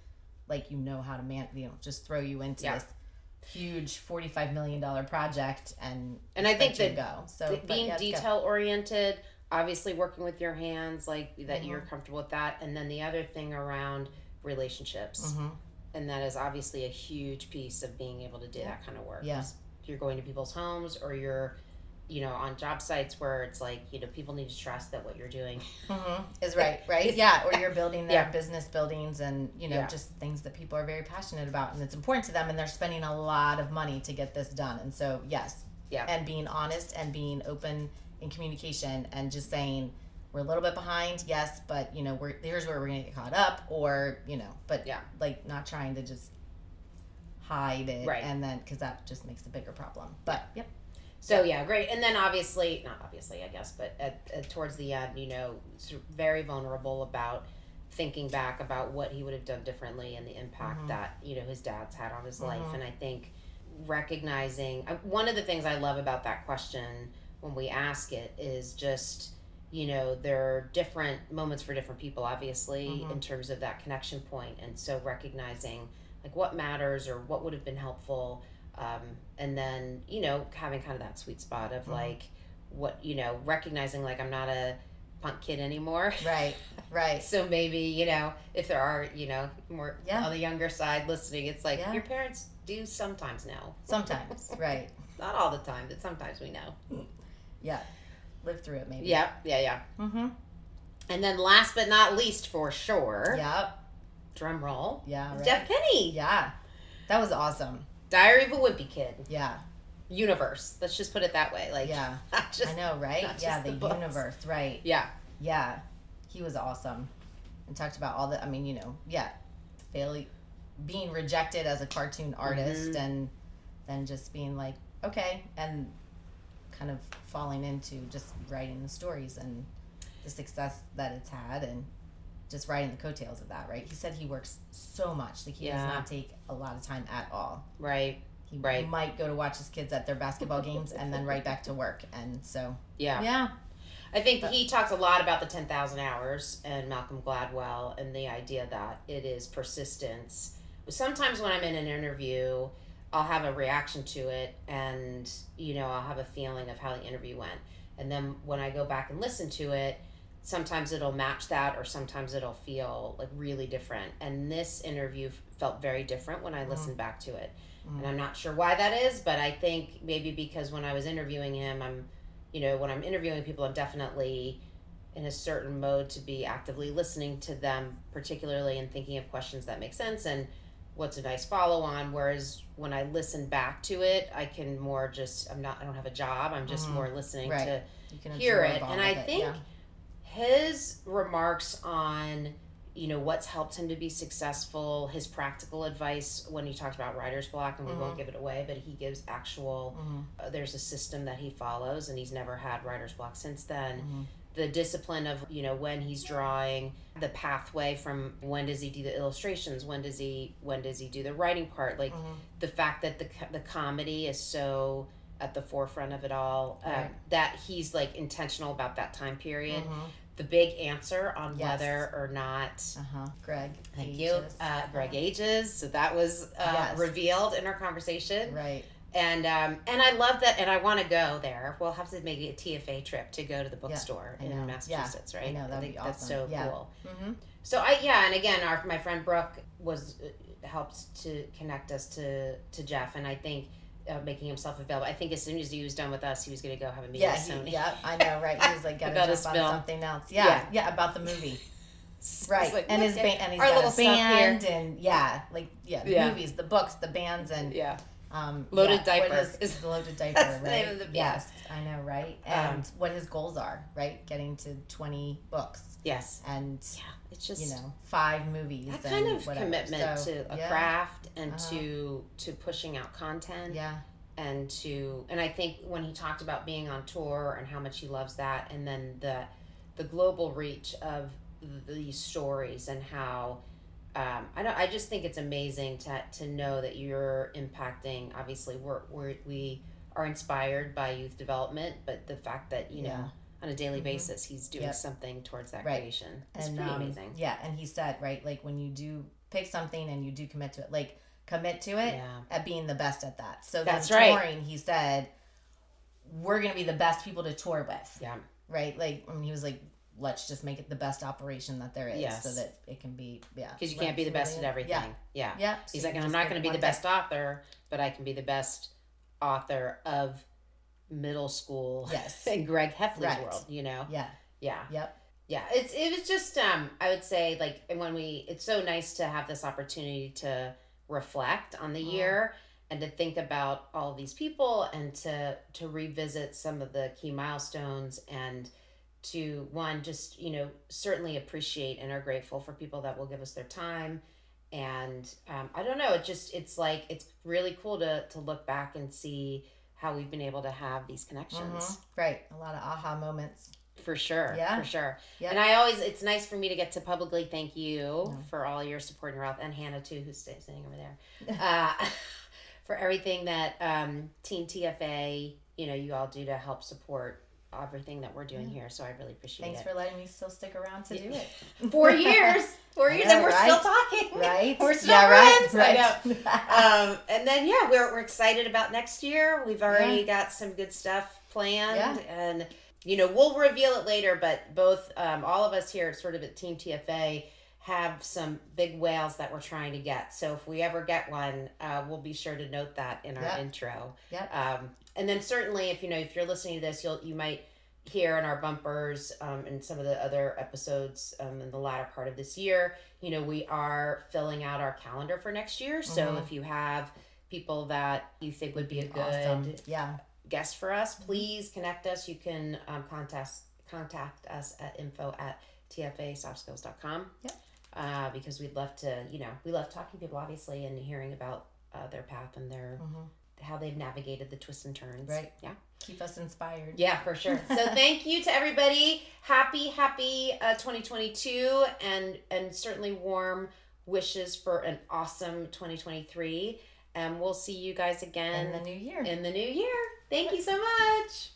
like, you know how to man, you know, just throw you into Yeah. this huge forty-five million dollar project, and And I think that go. So being yeah, detail oriented, obviously working with your hands, like that Mm-hmm. you're comfortable with that, and then the other thing around relationships. Mhm. and that is obviously a huge piece of being able to do that kind of work. Yeah. You're going to people's homes or you're, you know, on job sites where it's like, you know, people need to trust that what you're doing. Mm-hmm. Is right, right? Yeah, or you're building their Yeah. business buildings and, you know, Yeah. just things that people are very passionate about and it's important to them and they're spending a lot of money to get this done. And so, yes. Yeah. And being honest and being open in communication and just saying, we're a little bit behind, yes, but, you know, we're here's where we're going to get caught up or, you know, but Yeah. like not trying to just hide it Right. and then because that just makes a bigger problem. But, yep. So yeah, great. And then obviously, not obviously, I guess, but at, at towards the end, you know, very vulnerable about thinking back about what he would have done differently and the impact Mhm. that you know his dad's had on his life. Mhm. And I think recognizing uh, one of the things I love about that question when we ask it is just you know there are different moments for different people obviously Mhm. in terms of that connection point and so recognizing like what matters or what would have been helpful um, and then you know having kind of that sweet spot of Mhm. like what you know recognizing like i'm not a punk kid anymore Right, right. so maybe you know if there are you know more Yeah. on the younger side listening it's like Yeah. your parents do sometimes know Sometimes, right. not all the time but sometimes we know Yeah. Live through it, maybe. yeah yeah yeah Mm-hmm. and then last but not least for sure Yep. drum roll Yeah. Right. jeff Kinney Yeah. That was awesome. Diary of a wimpy kid Yeah. universe let's just put it that way like Yeah. just I know, right? Yeah, the, the universe, right. yeah Yeah. He was awesome. And talked about all the I mean, you know, yeah. Failing being rejected as a cartoon artist Mhm. and then just being like, okay, and kind of falling into just writing the stories and the success that it's had and just riding the coattails of that, right? He said he works so much. Like he does not take a lot of time at all. right He Right. might go to watch his kids at their basketball games and then right back to work. And so, yeah yeah. I think But- he talks a lot about the 10,000 hours and Malcolm Gladwell and the idea that it is persistence. Sometimes when I'm in an interview, I'll have a reaction to it and, you know, I'll have a feeling of how the interview went. And then when I go back and listen to it, sometimes it'll match that or sometimes it'll feel like really different. And this interview felt very different when I listened back to it. Mm. And I'm not sure why that is, but I think maybe because when I was interviewing him, I'm you know, when I'm interviewing people, I'm definitely in a certain mode to be actively listening to them, particularly and thinking of questions that make sense and what's a nice follow on. Whereas when I listen back to it, I can more just, I'm not, I don't have a job. I'm just Mhm. more listening Right. to You can hear it. And I it, think yeah. His remarks on you know what's helped him to be successful his practical advice when he talked about writer's block and we won't Mhm. give it away but he gives actual Mhm. uh, there's a system that he follows and he's never had writer's block since then Mhm. the discipline of you know when he's drawing the pathway from when does he do the illustrations when does he when does he do the writing part like Mhm. the fact that the the comedy is so at the forefront of it all uh, Right. that he's like intentional about that time period Mhm. The big answer on Yes. whether or not Uh-huh. Greg. thank you uh, greg ages so that was uh, Yes. revealed in our conversation Right. and um, and i love that and i want to go there we'll have to make a tfa trip to go to the bookstore I in know. Yeah. massachusetts right I know, that'd think be that's awesome. so Yeah. cool Mm-hmm. so i yeah and again our my friend brooke was uh, helped to connect us to to jeff and i think uh, making himself available. I think as soon as he was done with us, he was going to go have a meeting Yeah, with he, Sony. yeah, I know, right? He was like, gotta jump on something else. Yeah, Yeah. yeah, about the movie, right? like, and his band, and he's our got little a stuff here. band, and yeah, like yeah, the Yeah. movies, the books, the bands, and Yeah, um, Loaded yeah, Diaper his- is- the loaded diaper, that's the name of the band. yes, I know, right? And Um, what his goals are, right? Getting to twenty books yes, and yeah. It's just you know five movies. that and kind of whatever. commitment So, to a yeah, craft and Uh-huh. to to pushing out content Yeah, and to and I think when he talked about being on tour and how much he loves that and then the the global reach of these stories and how um, I don't I just think it's amazing to to know that you're impacting obviously we're, we're we are inspired by youth development but the fact that you know on a daily Mhm. basis he's doing Yep. something towards that Right. creation it's and pretty um, amazing Yeah, and he said right, like when you do pick something and you do commit to it, like commit to it yeah at being the best at that. So That's then right. he said, we're gonna be the best people to tour with, yeah right? Like I mean, he was like, let's just make it the best operation that there is Yes. so that it can be yeah because you can't be the best at everything. yeah Yeah. yeah so He's like, I'm not going to be the thing. best author, but I can be the best author of middle school Yes. in Greg Heffley's Right. world. You know. yeah Yeah. yep yeah it's it was just um i would say like and when we it's so nice to have this opportunity to reflect on the Mhm. year and to think about all these people and to to revisit some of the key milestones and to one just you know certainly appreciate and are grateful for people that will give us their time and um, i don't know it just it's like it's really cool to to look back and see how we've been able to have these connections Mhm. right a lot of aha moments for sure. Yeah. For sure. Yeah. And I always, it's nice for me to get to publicly thank you No. for all your support and your health, and Hannah too, who's sitting over there, uh, for everything that um, Team TFA, you know, you all do to help support everything that we're doing here. So I really appreciate thanks it. Thanks for letting me still stick around to do it Four years, four years, know, and we're right? still talking, right We're still yeah friends. right right um, and then yeah, we're we're excited about next year. We've already got some good stuff planned, Yeah. and you know we'll reveal it later. But both um, all of us here, sort of at Team TFA, have some big whales that we're trying to get. So if we ever get one, uh, we'll be sure to note that in our Yep. intro. Yep. Um, and then certainly, if you know if you're listening to this, you'll you might hear in our bumpers um, and some of the other episodes um, in the latter part of this year you know we are filling out our calendar for next year so Mhm. if you have people that you think would be a good awesome yeah guest for us please connect us you can um, contact contact us at info at tfasoftskills.com Yep. uh, because we'd love to you know we love talking to people obviously and hearing about uh, their path and their Mhm. how they've navigated the twists and turns Right. yeah keep us inspired yeah, for sure. So thank you to everybody. Happy, happy uh, 2022, and and certainly warm wishes for an awesome 2023. And we'll see you guys again in the new year in the new year. Thank you so much.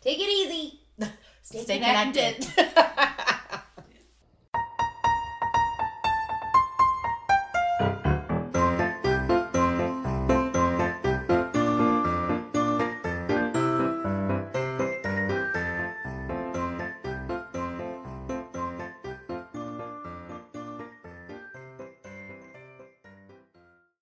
Take it easy. Stay, Stay connected.